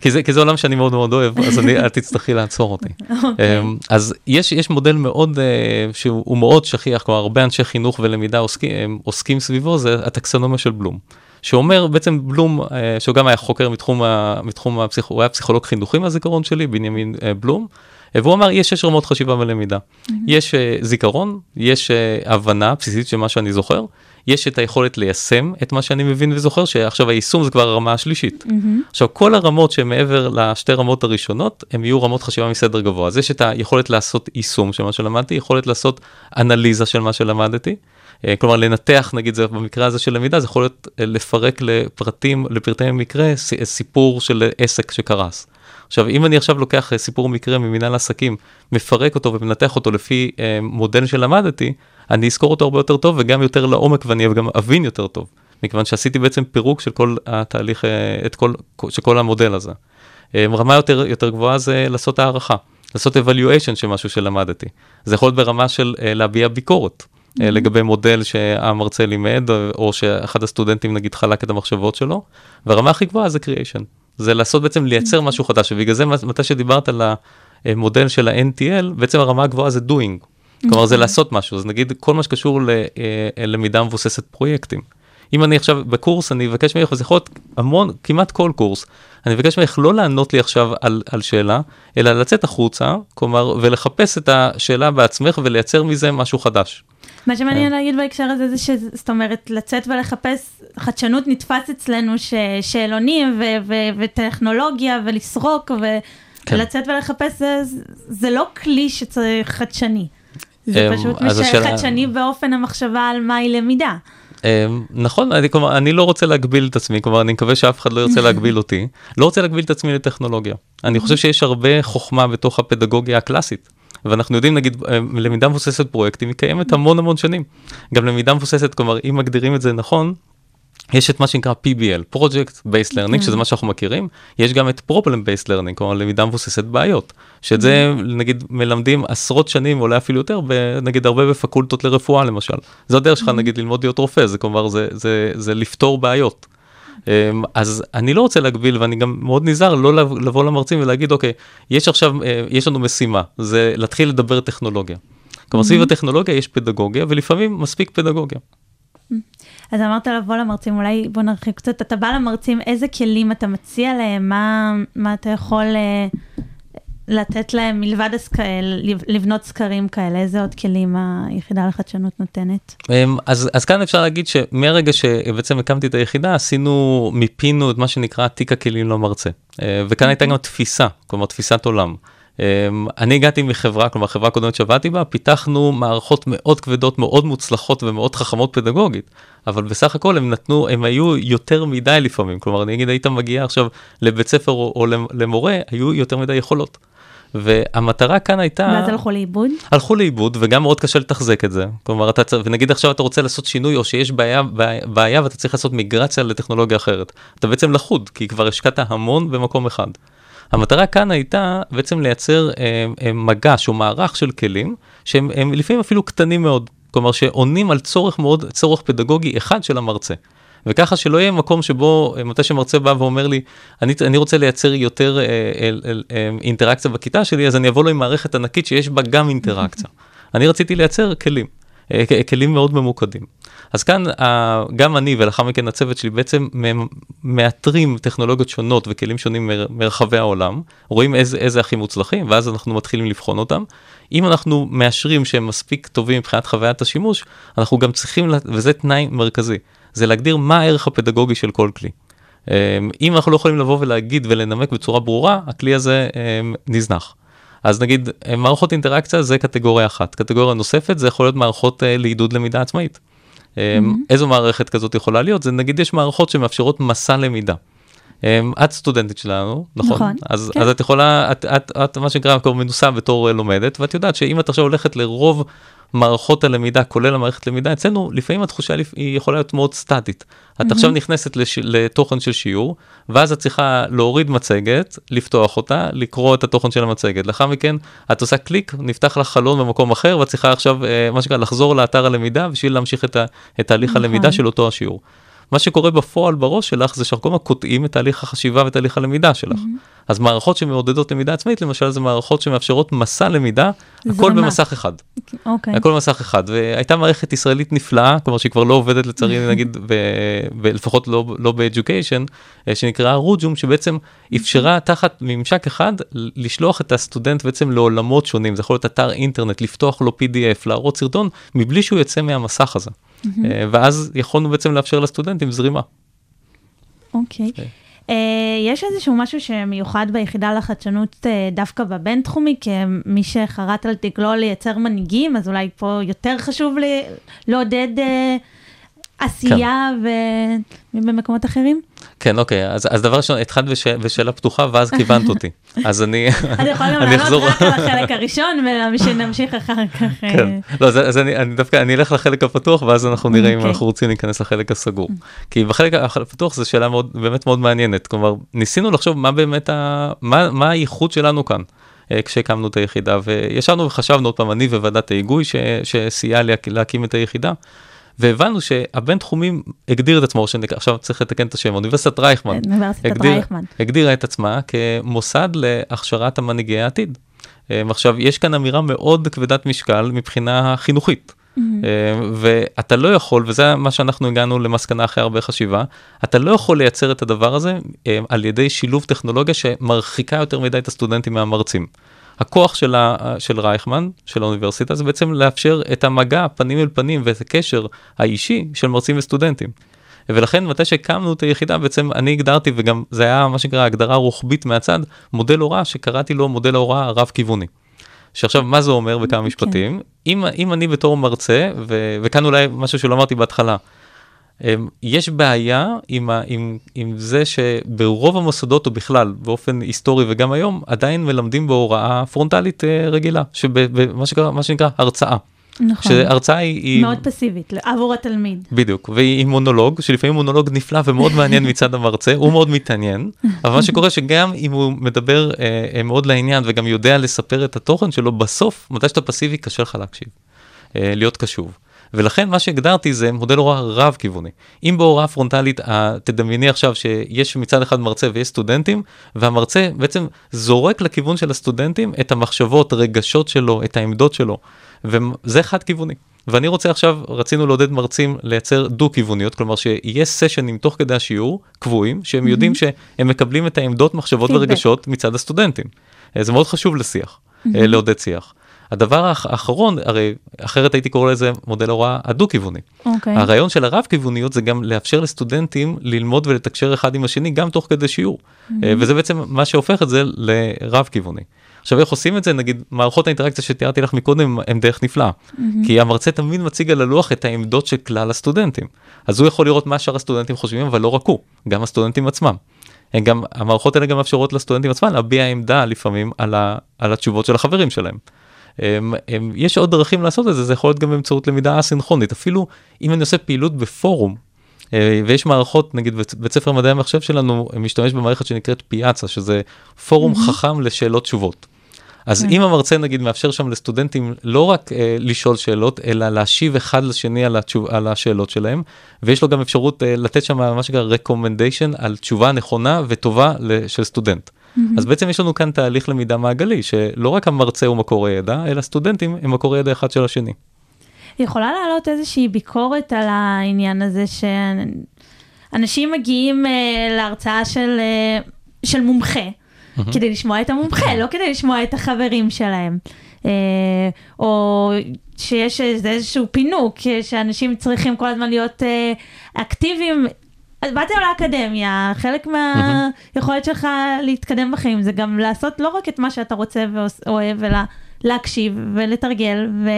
כי זה, כי זה עולם שאני מאוד מאוד אוהב, אז אני, את תצטרכי לעצור אותי. [laughs] אוקיי. אמ, אז יש, יש מודל מאוד, אה, שהוא הוא מאוד שכיח, כלומר הרבה אנשי חינוך ולמידה עוסקים, עוסקים סביבו, זה הטקסונומיה של בלום. שאומר בעצם בלום, אה, שהוא גם היה חוקר מתחום, ה, מתחום הפסיכ... הוא היה פסיכולוג חינוכי מהזיכרון שלי, בנימין אה, בלום, אה, והוא אמר יש שש רמות חשיבה ולמידה. יש אה, זיכרון, יש הבנה בסיסית של מה שאני זוכר, יש את היכולת ליישם את מה שאני מבין וזוכר, שעכשיו היישום זה כבר הרמה השלישית. עכשיו כל הרמות שמעבר לשתי רמות הראשונות, הם יהיו רמות חשיבה מסדר גבוה. אז יש את היכולת לעשות יישום של מה שלמדתי, יכולת לעשות אנליזה של מה שלמדתי, כלומר, לנתח, נגיד, זה במקרה הזה של למידה, זה יכול להיות אה, לפרק לפרטים, לפרטי מקרה, ס- סיפור של עסק שקרס. עכשיו, אם אני עכשיו לוקח אה, סיפור מקרה ממנהל עסקים, מפרק אותו ומנתח אותו לפי אה, מודל שלמדתי, אני אזכור אותו הרבה יותר טוב וגם יותר לעומק ואני גם אבין יותר טוב. מכיוון שעשיתי בעצם פירוק של כל התהליך, אה, את כל, של כל המודל הזה. אה, רמה יותר, יותר גבוהה זה לעשות הערכה, לעשות evaluation של משהו שלמדתי. זה יכול להיות ברמה של אה, להביע ביקורת. אה, לגבי מודל שהמרצה לימד, או, או שאחד הסטודנטים נגיד חלק את המחשבות שלו, והרמה הכי גבוהה זה creation. זה לעשות בעצם לייצר משהו חדש, ובגלל זה מתי שדיברת על המודל של ה-NTL, בעצם הרמה הגבוהה זה doing. כלומר זה לעשות משהו, אז נגיד כל מה שקשור ללמידה מבוססת פרויקטים. אם אני עכשיו בקורס, אני אבקש ממך, וזה יכול להיות המון, כמעט כל קורס, אני אבקש ממך לא לענות לי עכשיו על, על שאלה, אלא לצאת החוצה, כלומר, ולחפש את השאלה בעצמך ולייצר מזה משהו חדש. מה שמעניין להגיד בהקשר הזה זה שזאת אומרת לצאת ולחפש חדשנות נתפס אצלנו ששאלונים ו- ו- וטכנולוגיה ולסרוק כן. ולצאת ולחפש זה, זה לא כלי שצריך חדשני. זה אמ, פשוט חדשני באופן המחשבה על מהי למידה. אמ, נכון, אני, כלומר, אני לא רוצה להגביל את עצמי, כלומר, אני מקווה שאף אחד לא ירצה [laughs] להגביל אותי. לא רוצה להגביל את עצמי לטכנולוגיה. אני חושב שיש הרבה חוכמה בתוך הפדגוגיה הקלאסית. ואנחנו יודעים, נגיד, אמ, למידה מבוססת פרויקטים היא קיימת המון המון שנים. גם למידה מבוססת, כלומר, אם מגדירים את זה נכון, יש את מה שנקרא PBL, Project Based Learning, שזה מה שאנחנו מכירים, יש גם את Problem Based Learning, כלומר למידה מבוססת בעיות, שאת זה נגיד מלמדים עשרות שנים, אולי אפילו יותר, נגיד הרבה בפקולטות לרפואה למשל. זו הדרך שלך נגיד ללמוד להיות רופא, זה כלומר זה, זה, זה לפתור בעיות. אמ, אז אני לא רוצה להגביל ואני גם מאוד נזהר לא לב- לבוא למרצים ולהגיד אוקיי יש עכשיו אה, יש לנו משימה זה להתחיל לדבר טכנולוגיה. כלומר סביב הטכנולוגיה יש פדגוגיה ולפעמים מספיק פדגוגיה. אז אמרת לבוא למרצים, אולי בוא נרחיב קצת, אתה בא למרצים, איזה כלים אתה מציע להם, מה, מה אתה יכול אה, לתת להם מלבד הסקאל, לבנות סקרים כאלה, איזה עוד כלים היחידה לחדשנות נותנת? אמ, אז, אז כאן אפשר להגיד שמהרגע שבעצם הקמתי את היחידה עשינו, מיפינו את מה שנקרא תיק הכלים למרצה. אה, וכאן הייתה גם תפיסה, כלומר תפיסת עולם. אמ, אני הגעתי מחברה, כלומר חברה קודמת שעבדתי בה, פיתחנו מערכות מאוד כבדות, מאוד מוצלחות ומאוד חכמות פדגוגית, אבל בסך הכל הם נתנו, הם היו יותר מדי לפעמים, כלומר אני אגיד היית מגיע עכשיו לבית ספר או, או למורה, היו יותר מדי יכולות. והמטרה כאן הייתה... ואז הלכו לאיבוד? הלכו לאיבוד וגם מאוד קשה לתחזק את זה. כלומר, אתה צריך, ונגיד עכשיו אתה רוצה לעשות שינוי או שיש בעיה, בעיה, בעיה ואתה צריך לעשות מיגרציה לטכנולוגיה אחרת. אתה בעצם לחוד, כי כבר השקעת המון במקום אחד. המטרה כאן הייתה בעצם לייצר אה, אה, מגש או מערך של כלים שהם הם לפעמים אפילו קטנים מאוד. כלומר שעונים על צורך מאוד, צורך פדגוגי אחד של המרצה. וככה שלא יהיה מקום שבו מתי שמרצה בא ואומר לי אני, אני רוצה לייצר יותר אה, אה, אה, אינטראקציה בכיתה שלי אז אני אבוא לו עם מערכת ענקית שיש בה גם אינטראקציה. [laughs] אני רציתי לייצר כלים, אה, כלים מאוד ממוקדים. אז כאן אה, גם אני ולאחר מכן הצוות שלי בעצם מאתרים טכנולוגיות שונות וכלים שונים מר, מרחבי העולם, רואים איזה, איזה הכי מוצלחים ואז אנחנו מתחילים לבחון אותם. אם אנחנו מאשרים שהם מספיק טובים מבחינת חוויית השימוש, אנחנו גם צריכים, וזה תנאי מרכזי, זה להגדיר מה הערך הפדגוגי של כל כלי. אם אנחנו לא יכולים לבוא ולהגיד ולנמק בצורה ברורה, הכלי הזה נזנח. אז נגיד מערכות אינטראקציה זה קטגוריה אחת, קטגוריה נוספת זה יכול להיות מערכות לעידוד למידה עצמאית. Mm-hmm. איזו מערכת כזאת יכולה להיות? זה נגיד יש מערכות שמאפשרות מסע למידה. את סטודנטית שלנו, נכון? נכון. אז, כן. אז את יכולה, את, את, את מה שנקרא כבר מנוסה בתור לומדת, ואת יודעת שאם את עכשיו הולכת לרוב מערכות הלמידה, כולל המערכת למידה, אצלנו לפעמים התחושה היא יכולה להיות מאוד סטטית. את עכשיו נכנסת לש... לתוכן של שיעור, ואז את צריכה להוריד מצגת, לפתוח אותה, לקרוא את התוכן של המצגת. לאחר מכן את עושה קליק, נפתח לך חלון במקום אחר, ואת צריכה עכשיו, אה, מה שנקרא, לחזור לאתר הלמידה בשביל להמשיך את, ה... את תהליך נכון. הלמידה של אותו השיעור. מה שקורה בפועל בראש שלך זה שאנחנו כל הזמן קוטעים את תהליך החשיבה ותהליך הלמידה שלך. Mm-hmm. אז מערכות שמעודדות למידה עצמאית, למשל, זה מערכות שמאפשרות מסע למידה, הכל זרימה. במסך אחד. אוקיי. הכל במסך אחד, והייתה מערכת ישראלית נפלאה, כלומר שהיא כבר לא עובדת לצערי [laughs] נגיד, ב, ב, לפחות לא, לא באדיוקיישן, שנקרא רוג'ום, שבעצם אפשרה תחת ממשק אחד לשלוח את הסטודנט בעצם לעולמות שונים, זה יכול להיות אתר אינטרנט, לפתוח לו PDF, להראות סרטון, מבלי שהוא יוצא מהמסך הזה. אה, ואז יכולנו בעצם לאפשר לסטודנטים זרימה. אוקיי. כן. אה, יש איזשהו משהו שמיוחד ביחידה לחדשנות אה, דווקא בבינתחומי, כמי שחרט על דגלו לייצר מנהיגים, אז אולי פה יותר חשוב לי לעודד אה, עשייה ובמקומות אחרים? כן, אוקיי, אז, אז דבר ראשון, התחלת בש, בשאלה פתוחה ואז כיוונת אותי. אז אני, [laughs] אתה יכול גם לענות אחזור. רק על החלק הראשון ונמשיך אחר כך. אה, כן, לא, אז, אז אני, אני דווקא, אני אלך לחלק הפתוח ואז אנחנו נראה אם אוקיי. אנחנו רוצים להיכנס לחלק הסגור. כי בחלק הפתוח זו שאלה מאוד, באמת מאוד מעניינת, כלומר, ניסינו לחשוב מה באמת, ה, מה, מה הייחוד שלנו כאן. אה, כשהקמנו את היחידה וישבנו וחשבנו עוד פעם אני וועדת ההיגוי שסייעה להקים את היחידה. והבנו שהבין תחומים הגדיר את עצמו, שנקרא, עכשיו צריך לתקן את השם, אוניברסיטת רייכמן, אוניברסיטת הגדיר- רייכמן. הגדירה את עצמה כמוסד להכשרת המנהיגי העתיד. אה, עכשיו, יש כאן אמירה מאוד כבדת משקל מבחינה חינוכית. אה, ואתה לא יכול, וזה מה שאנחנו הגענו למסקנה אחרי הרבה חשיבה, אתה לא יכול לייצר את הדבר הזה אה, על ידי שילוב טכנולוגיה שמרחיקה יותר מדי את הסטודנטים מהמרצים. הכוח של, ה, של רייכמן, של האוניברסיטה, זה בעצם לאפשר את המגע פנים אל פנים ואת הקשר האישי של מרצים וסטודנטים. ולכן מתי שהקמנו את היחידה בעצם אני הגדרתי וגם זה היה מה שנקרא הגדרה רוחבית מהצד מודל הוראה שקראתי לו מודל ההוראה הרב כיווני. שעכשיו מה זה אומר בכמה משפטים אם, אם אני בתור מרצה ו, וכאן אולי משהו שלא אמרתי בהתחלה. אמ, יש בעיה עם, ה, עם, עם זה שברוב המוסדות או בכלל באופן היסטורי וגם היום עדיין מלמדים בהוראה פרונטלית אה, רגילה שבמה שנקרא, מה שנקרא הרצאה. נכון. שהרצאה היא, היא מאוד פסיבית, עבור התלמיד. בדיוק, והיא מונולוג, שלפעמים מונולוג נפלא ומאוד [laughs] מעניין מצד המרצה, הוא מאוד מתעניין, אבל מה שקורה שגם אם הוא מדבר אה, אה, מאוד לעניין וגם יודע לספר את התוכן שלו, בסוף, מתי שאתה פסיבי, קשה לך להקשיב, אה, להיות קשוב. ולכן מה שהגדרתי זה מודל הוראה רב כיווני. אם בהוראה פרונטלית, אה, תדמייני עכשיו שיש מצד אחד מרצה ויש סטודנטים, והמרצה בעצם זורק לכיוון של הסטודנטים את המחשבות, רגשות שלו, את העמדות שלו, וזה חד כיווני. ואני רוצה עכשיו, רצינו לעודד מרצים לייצר דו-כיווניות, כלומר שיהיה סשנים תוך כדי השיעור, קבועים, שהם יודעים שהם מקבלים את העמדות, מחשבות פידבק. ורגשות מצד הסטודנטים. אה, זה מאוד חשוב לשיח, אה, לעודד שיח. הדבר האח- האחרון, הרי אחרת הייתי קורא לזה מודל הוראה הדו-כיווני. אוקיי. הרעיון של הרב-כיווניות זה גם לאפשר לסטודנטים ללמוד ולתקשר אחד עם השני גם תוך כדי שיעור. אה, וזה בעצם מה שהופך את זה לרב-כיווני. עכשיו איך עושים את זה נגיד מערכות האינטראקציה שתיארתי לך מקודם הם דרך נפלאה כי המרצה תמיד מציג על הלוח את העמדות של כלל הסטודנטים אז הוא יכול לראות מה שאר הסטודנטים חושבים אבל לא רק הוא גם הסטודנטים עצמם. גם המערכות האלה גם מאפשרות לסטודנטים עצמם להביע עמדה לפעמים על, ה, על התשובות של החברים שלהם. הם, הם, יש עוד דרכים לעשות את זה, זה יכול להיות גם באמצעות למידה אסינכרונית, אפילו אם אני עושה פעילות בפורום, אה, ויש מערכות, נגיד בית ספר מדעי המחשב שלנו משתמש במערכת שנקראת פיאצה, שזה פורום חכם לשאלות תשובות. אז אם המרצה נגיד מאפשר שם לסטודנטים לא רק אה, לשאול שאלות, אלא להשיב אחד לשני על, התשוב, על השאלות שלהם, ויש לו גם אפשרות אה, לתת שם מה שנקרא recommendation על תשובה נכונה וטובה של סטודנט. אז בעצם יש לנו כאן תהליך למידה מעגלי, שלא רק המרצה הוא מקור הידע, אלא סטודנטים הם מקור ידע אחד של השני. יכולה לעלות איזושהי ביקורת על העניין הזה שאנשים מגיעים אה, להרצאה של, אה, של מומחה, כדי לשמוע את המומחה, לא כדי לשמוע את החברים שלהם. אה, או שיש איזשהו פינוק, שאנשים צריכים כל הזמן להיות אה, אקטיביים. אז באתם לאקדמיה, חלק מהיכולת שלך להתקדם בחיים זה גם לעשות לא רק את מה שאתה רוצה ואוהב, אלא להקשיב ולתרגל ו...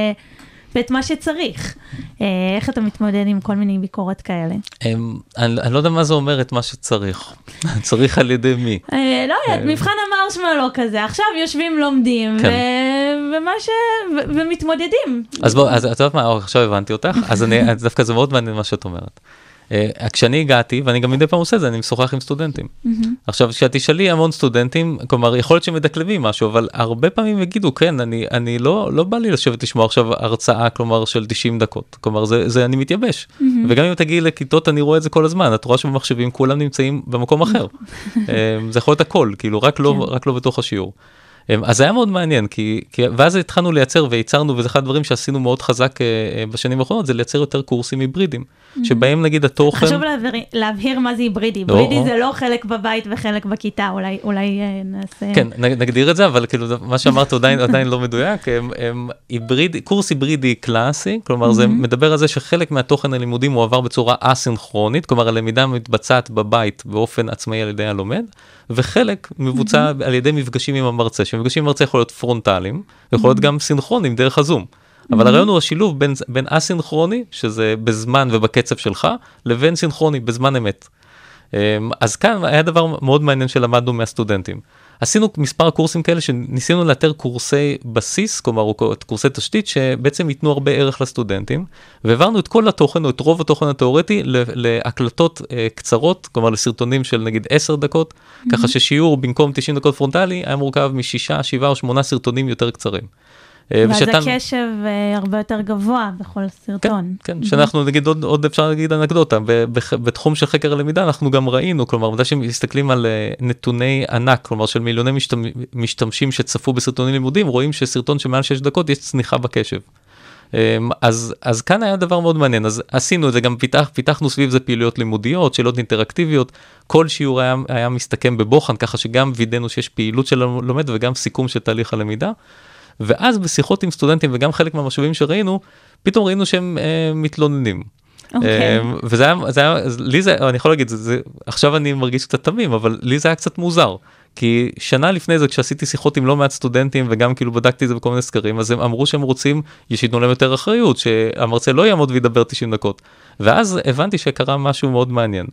ואת מה שצריך. אה, איך אתה מתמודד עם כל מיני ביקורת כאלה? הם, אני, אני לא יודע מה זה אומר את מה שצריך. [laughs] צריך על ידי מי. אה, לא יודעת, מבחן המרשמלו כזה, עכשיו יושבים לומדים, כן. ו- ומה ש... ו- ומתמודדים. אז בוא, אז את יודעת מה, עכשיו הבנתי אותך, אז אני, אז דווקא זה מאוד מעניין מה שאת אומרת. Uh, כשאני הגעתי, ואני גם מדי פעם עושה את זה, אני משוחח עם סטודנטים. עכשיו, כשאת תשאלי המון סטודנטים, כלומר, יכול להיות שהם מדקלמים משהו, אבל הרבה פעמים יגידו, כן, אני, אני לא, לא בא לי לשבת לשמוע עכשיו הרצאה, כלומר, של 90 דקות. כלומר, זה, זה אני מתייבש. וגם אם תגיעי לכיתות, אני רואה את זה כל הזמן, את רואה שבמחשבים כולם נמצאים במקום אחר. [laughs] אה, זה יכול להיות הכל, כאילו, רק לא, רק לא בתוך השיעור. אמ, אז זה היה מאוד מעניין, כי, כי ואז התחלנו לייצר וייצרנו, וזה אחד הדברים שעשינו מאוד חזק אה, אה, בשנים האחרונות, זה לייצר יותר קורסים היברידיים, שבהם נגיד התוכן... חשוב להבהיר, להבהיר מה זה היברידי. לא, היברידי. זה לא חלק בבית וחלק בכיתה, אולי, אולי אה, נעשה... כן, נגדיר את זה, אבל כאילו מה שאמרת עדיין, עדיין לא מדויק, הם, [laughs] הם היבריד, קורס היברידי קלאסי, כלומר זה מדבר על זה שחלק מהתוכן הלימודי מועבר בצורה אסינכרונית, כלומר הלמידה מתבצעת בבית באופן עצמאי על ידי הלומד, וחלק מבוצע על ידי מפגשים עם המרצה, שמפגשים עם המרצה יכול להיות פרונטליים, יכול להיות גם סינכרונים דרך הזום. אבל הרעיון הוא השילוב בין, בין אסינכרוני, שזה בזמן ובקצב שלך, לבין סינכרוני בזמן אמת. אמ, אז כאן היה דבר מאוד מעניין שלמדנו מהסטודנטים. עשינו מספר קורסים כאלה שניסינו לאתר קורסי בסיס, כלומר קורסי תשתית שבעצם ייתנו הרבה ערך לסטודנטים, והעברנו את כל התוכן או את רוב התוכן התיאורטי להקלטות אה, קצרות, כלומר לסרטונים של נגיד 10 דקות, ככה ששיעור במקום 90 דקות פרונטלי היה מורכב משישה, שבעה או שמונה סרטונים יותר קצרים. אה, ואז ושאתה- הקשב אה, הרבה יותר גבוה בכל סרטון. כן, שאנחנו נגיד עוד, עוד אפשר להגיד אנקדוטה, בתחום של חקר הלמידה אנחנו גם ראינו, כלומר, עובדה שמסתכלים על אה, נתוני ענק, כלומר של מיליוני משתמ, משתמשים שצפו בסרטונים לימודים, רואים שסרטון שמעל 6 דקות יש צניחה בקשב. אמ, אז, אז כאן היה דבר מאוד מעניין, אז עשינו את זה, גם פיתח, פיתחנו סביב זה פעילויות לימודיות, שאלות אינטראקטיביות, כל שיעור היה, היה מסתכם בבוחן, ככה שגם וידאנו שיש פעילות של הלומד וגם סיכום של תהליך הלמידה. ואז בשיחות עם סטודנטים וגם חלק מהמשאבים שראינו, פתאום ראינו שהם אה, מתלוננים. אוקיי. אה, וזה היה, זה היה, לי זה, אני יכול להגיד, זה, זה, עכשיו אני מרגיש קצת תמים, אבל לי זה היה קצת מוזר. כי שנה לפני זה כשעשיתי שיחות עם לא מעט סטודנטים וגם כאילו בדקתי את זה בכל מיני סקרים אז הם אמרו שהם רוצים שייתנו להם יותר אחריות שהמרצה לא יעמוד וידבר 90 דקות ואז הבנתי שקרה משהו מאוד מעניין.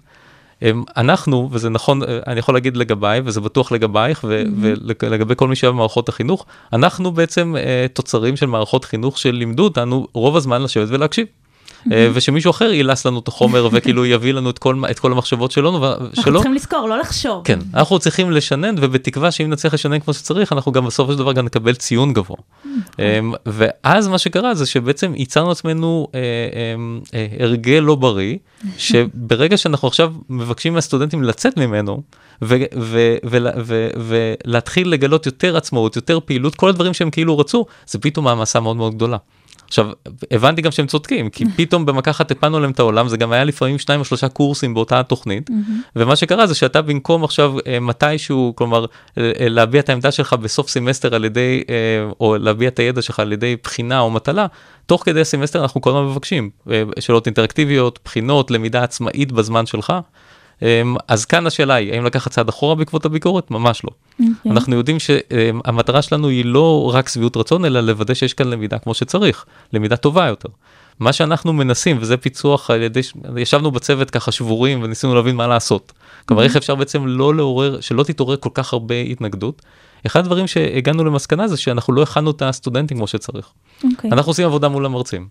אנחנו וזה נכון אה, אני יכול להגיד לגביי וזה בטוח לגבייך ו- ולגבי כל מי שאוהב מערכות החינוך אנחנו בעצם אה, תוצרים של מערכות חינוך שלימדו אותנו רוב הזמן לשבת ולהקשיב. אה, ושמישהו אחר ילס לנו את החומר וכאילו [laughs] יביא לנו את כל, את כל המחשבות שלנו אנחנו. צריכים לזכור, לא לחשוב. כן, אנחנו צריכים לשנן ובתקווה שאם נצליח לשנן כמו שצריך אנחנו גם בסופו של דבר גם נקבל ציון גבוה. אמ, ואז מה שקרה זה שבעצם ייצרנו לעצמנו אה, אמ, אה, הרגל לא בריא [laughs] שברגע שאנחנו עכשיו מבקשים מהסטודנטים לצאת ממנו ולהתחיל לגלות יותר עצמאות יותר פעילות כל הדברים שהם כאילו רצו זה פתאום מעמסה מאוד מאוד גדולה. עכשיו הבנתי גם שהם צודקים כי [laughs] פתאום במכה אחת הפלנו להם את העולם זה גם היה לפעמים שניים או שלושה קורסים באותה תוכנית ומה שקרה זה שאתה במקום עכשיו אה, מתישהו כלומר אה, אה, להביע את העמדה שלך בסוף סמסטר על ידי או להביע את הידע שלך על ידי בחינה או מטלה תוך כדי הסמסטר אנחנו כל הזמן מבקשים שאלות אינטראקטיביות בחינות למידה עצמאית בזמן שלך. אה, אז כאן השאלה היא האם לקחת צעד אחורה בעקבות הביקורת ממש לא. אוקיי. אנחנו יודעים שהמטרה שלנו היא לא רק שביעות רצון, אלא לוודא שיש כאן למידה כמו שצריך, למידה טובה יותר. מה שאנחנו מנסים, וזה פיצוח על ידי, ישבנו בצוות ככה שבורים וניסינו להבין מה לעשות. כלומר, איך אפשר בעצם לא לעורר, שלא תתעורר כל כך הרבה התנגדות. אחד הדברים שהגענו למסקנה זה שאנחנו לא הכנו את הסטודנטים כמו שצריך. אוקיי. אנחנו עושים עבודה מול המרצים,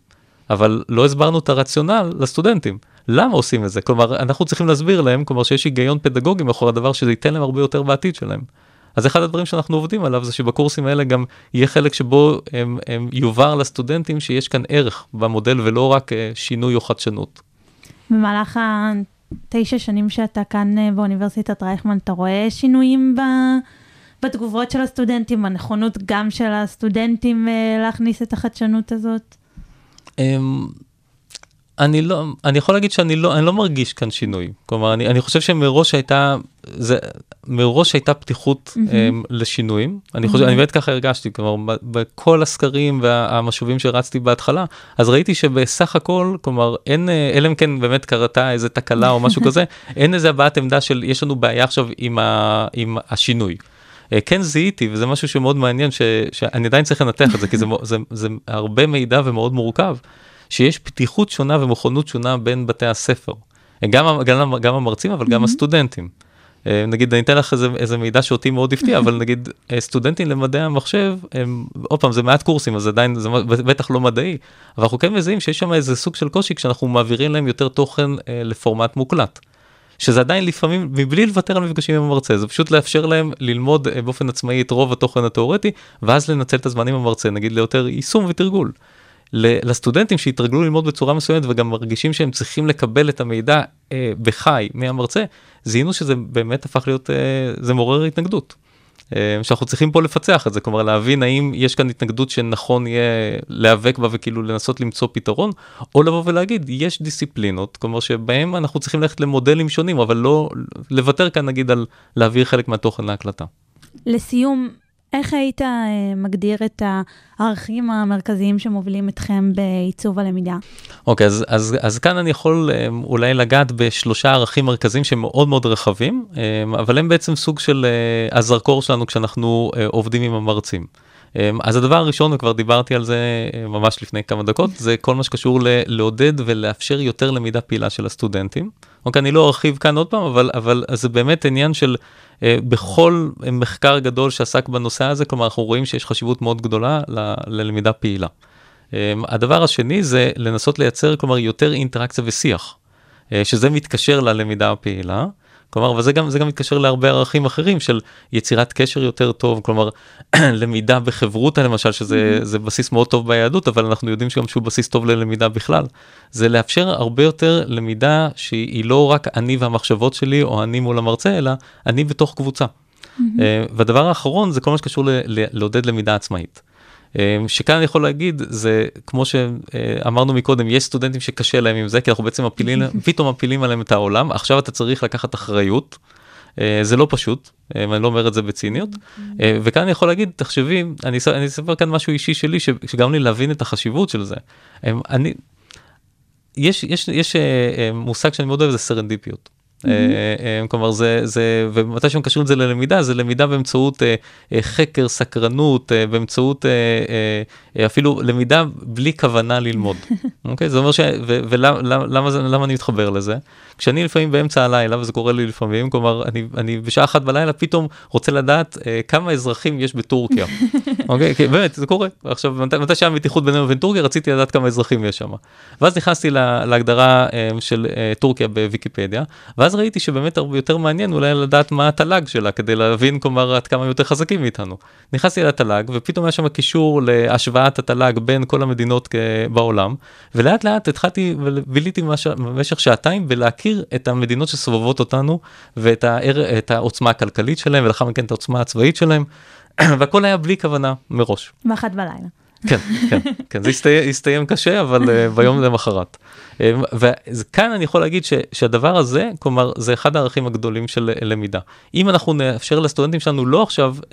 אבל לא הסברנו את הרציונל לסטודנטים. למה עושים את זה? כלומר, אנחנו צריכים להסביר להם, כלומר שיש היגיון פדגוגי מאחורי הדבר שזה ייתן להם הרבה יותר בעתיד שלהם. אז אחד הדברים שאנחנו עובדים עליו זה שבקורסים האלה גם יהיה חלק שבו הם, הם יובהר לסטודנטים שיש כאן ערך במודל ולא רק אה, שינוי או חדשנות. במהלך התשע שנים שאתה כאן אה, באוניברסיטת רייכמן, אתה רואה שינויים ב... בתגובות של הסטודנטים, בנכונות גם של הסטודנטים אה, להכניס את החדשנות הזאת? אמ, אני לא, אני יכול להגיד שאני לא, אני לא מרגיש כאן שינוי. כלומר, אני, אני חושב שמראש הייתה, זה, מראש הייתה פתיחות mm-hmm. לשינויים. אני חושב, אני באמת ככה הרגשתי, כלומר, בכל הסקרים והמשובים שרצתי בהתחלה, אז ראיתי שבסך הכל, כלומר, אין, אה, אלא אם כן באמת קרתה איזה תקלה או משהו [laughs] כזה, אין איזה הבעת עמדה של יש לנו בעיה עכשיו עם, ה, עם השינוי. אה, כן זיהיתי, וזה משהו שמאוד מעניין, ש, שאני עדיין צריך לנתח את זה, כי זה, זה, זה הרבה מידע ומאוד מורכב, שיש פתיחות שונה ומוכנות שונה בין בתי הספר. אה, גם, גם, גם המרצים, אבל גם הסטודנטים. אה, נגיד, אני אתן לך איזה, איזה מידע שאותי מאוד הפתיע, אבל [laughs] נגיד, סטודנטים למדעי המחשב, הם, עוד פעם, זה מעט קורסים, אז עדיין, זה בטח לא מדעי, אבל אנחנו כן מזהים שיש שם איזה סוג של קושי כשאנחנו מעבירים להם יותר תוכן אה, לפורמט מוקלט. שזה עדיין לפעמים מבלי לוותר על מפגשים עם המרצה זה פשוט לאפשר להם ללמוד אה, באופן עצמאי את רוב התוכן התיאורטי ואז לנצל את הזמן עם המרצה נגיד ליותר יישום ותרגול. לסטודנטים שהתרגלו ללמוד בצורה מסוימת וגם מרגישים שהם צריכים לקבל את המידע אה, בחי מהמרצה זיהינו שזה באמת הפך להיות אה, זה מעורר התנגדות. אה, שאנחנו צריכים פה לפצח את זה, כלומר להבין האם יש כאן התנגדות שנכון יהיה להיאבק בה וכאילו לנסות למצוא פתרון, או לבוא ולהגיד, יש דיסציפלינות, כלומר שבהם אנחנו צריכים ללכת למודלים שונים, אבל לא לוותר כאן נגיד על להעביר חלק מהתוכן להקלטה. לסיום, איך היית אה, מגדיר את הערכים המרכזיים שמובילים אתכם בעיצוב הלמידה? אוקיי, אז, אז, אז כאן אני יכול אה, אולי לגעת בשלושה ערכים מרכזיים שהם מאוד מאוד רחבים, אה, אבל הם בעצם סוג של הזרקור שלנו כשאנחנו עובדים עם המרצים. אז הדבר הראשון, וכבר דיברתי על זה ממש לפני כמה דקות, [laughs] זה כל מה שקשור ל- לעודד ולאפשר יותר למידה פעילה של הסטודנטים. אוקיי, אני לא ארחיב כאן עוד פעם, אבל, אבל זה באמת עניין של בכל מחקר גדול שעסק בנושא הזה, כלומר אנחנו רואים שיש חשיבות מאוד גדולה ל- ללמידה פעילה. אה, הדבר השני זה לנסות לייצר, כלומר, יותר אינטראקציה ושיח, אה, שזה מתקשר ללמידה הפעילה. כלומר, וזה גם, גם מתקשר להרבה ערכים אחרים של יצירת קשר יותר טוב, כלומר, [clears throat] למידה בחברותה למשל, שזה זה בסיס מאוד טוב ביהדות, אבל אנחנו יודעים שגם שהוא בסיס טוב ללמידה בכלל. זה לאפשר הרבה יותר למידה שהיא לא רק אני והמחשבות שלי, או אני מול המרצה, אלא אני בתוך קבוצה. אה, והדבר האחרון זה כל מה שקשור ל- ל- לעודד למידה עצמאית. אה, שכאן אני יכול להגיד, זה כמו שאמרנו מקודם, יש סטודנטים שקשה להם עם זה, כי אנחנו בעצם מפילים, [laughs] פתאום מפילים עליהם את העולם, עכשיו אתה צריך לקחת אחריות. אה, זה לא פשוט, אה, ואני לא אומר את זה בציניות. אה, וכאן אני יכול להגיד, תחשבי, אני אני אספר כאן משהו אישי שלי, ש- שגרם לי להבין את החשיבות של זה. אה, אני, יש, יש, יש מושג שאני מאוד אוהב, זה סרנדיפיות. אה, כלומר זה זה ומתי שמקשרים את זה ללמידה זה למידה באמצעות חקר סקרנות באמצעות אפילו למידה בלי כוונה ללמוד. [laughs] אוקיי זה אומר ש... ולמה למה, זה- למה אני מתחבר לזה? כשאני לפעמים באמצע הלילה וזה קורה לי לפעמים כלומר אני אני בשעה אחת בלילה פתאום רוצה לדעת כמה אזרחים יש בטורקיה. [laughs] אוקיי כי באמת זה קורה עכשיו מתי, שהיה מתיחות בינינו לבין טורקיה רציתי לדעת כמה אזרחים יש שם. ואז נכנסתי לה, להגדרה אה, של אה, טורקיה בוויקיפדיה ואז ראיתי שבאמת הרבה יותר מעניין אולי לדעת מה התל"ג שלה כדי להבין כלומר עד כמה יותר חזקים מאיתנו. נכנסתי לתל"ג ופתאום היה שם קישור להשוואת התל"ג בין כל המדינות כ- בעולם ולאט לאט התחלתי וביליתי במשך שעתיים בלהכיר את המדינות שסובבות אותנו ואת העוצמה הכלכלית שלהם ולאחר מכן את העוצמה הצבאית שלהם [coughs] והכל היה בלי כוונה מראש. באחת בלילה. [laughs] כן, כן, כן, זה הסתיים, הסתיים קשה, אבל uh, ביום למחרת. Um, וכאן אני יכול להגיד ש, שהדבר הזה, כלומר, זה אחד הערכים הגדולים של למידה. אם אנחנו נאפשר לסטודנטים שלנו לא עכשיו, uh,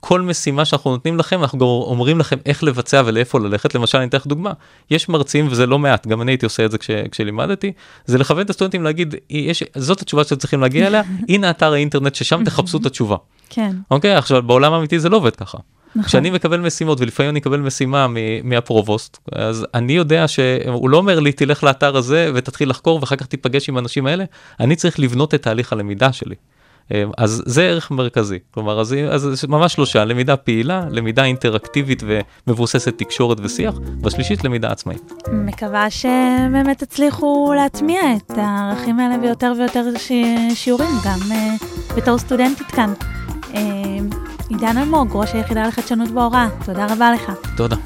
כל משימה שאנחנו נותנים לכם, אנחנו גם אומרים לכם איך לבצע ולאיפה ללכת. למשל, אני אתן לך דוגמה, יש מרצים, וזה לא מעט, גם אני הייתי עושה את זה כש, כשלימדתי, זה לכוון את הסטודנטים להגיד, יש, זאת התשובה שאתם צריכים להגיע אליה, [laughs] הנה אתר האינטרנט ששם תחפשו את [laughs] התשובה. כן. אוקיי, עכשיו בעולם האמיתי זה לא עובד ככה. נכון. כשאני מקבל משימות ולפעמים אני אקבל משימה מהפרובוסט אז אני יודע שהוא לא אומר לי תלך לאתר הזה ותתחיל לחקור ואחר כך תיפגש עם האנשים האלה אני צריך לבנות את תהליך הלמידה שלי. אה, אז זה ערך מרכזי כלומר אז, אז זה ממש שלושה למידה פעילה למידה אינטראקטיבית ומבוססת תקשורת ושיח והשלישית למידה עצמאית. מקווה שבאמת תצליחו להטמיע את הערכים האלה ביותר ויותר ש... שיעורים, גם uh, בתור סטודנטית כאן. Uh, עידן אלמוג, ראש היחידה לחדשנות בהוראה, תודה רבה לך. תודה.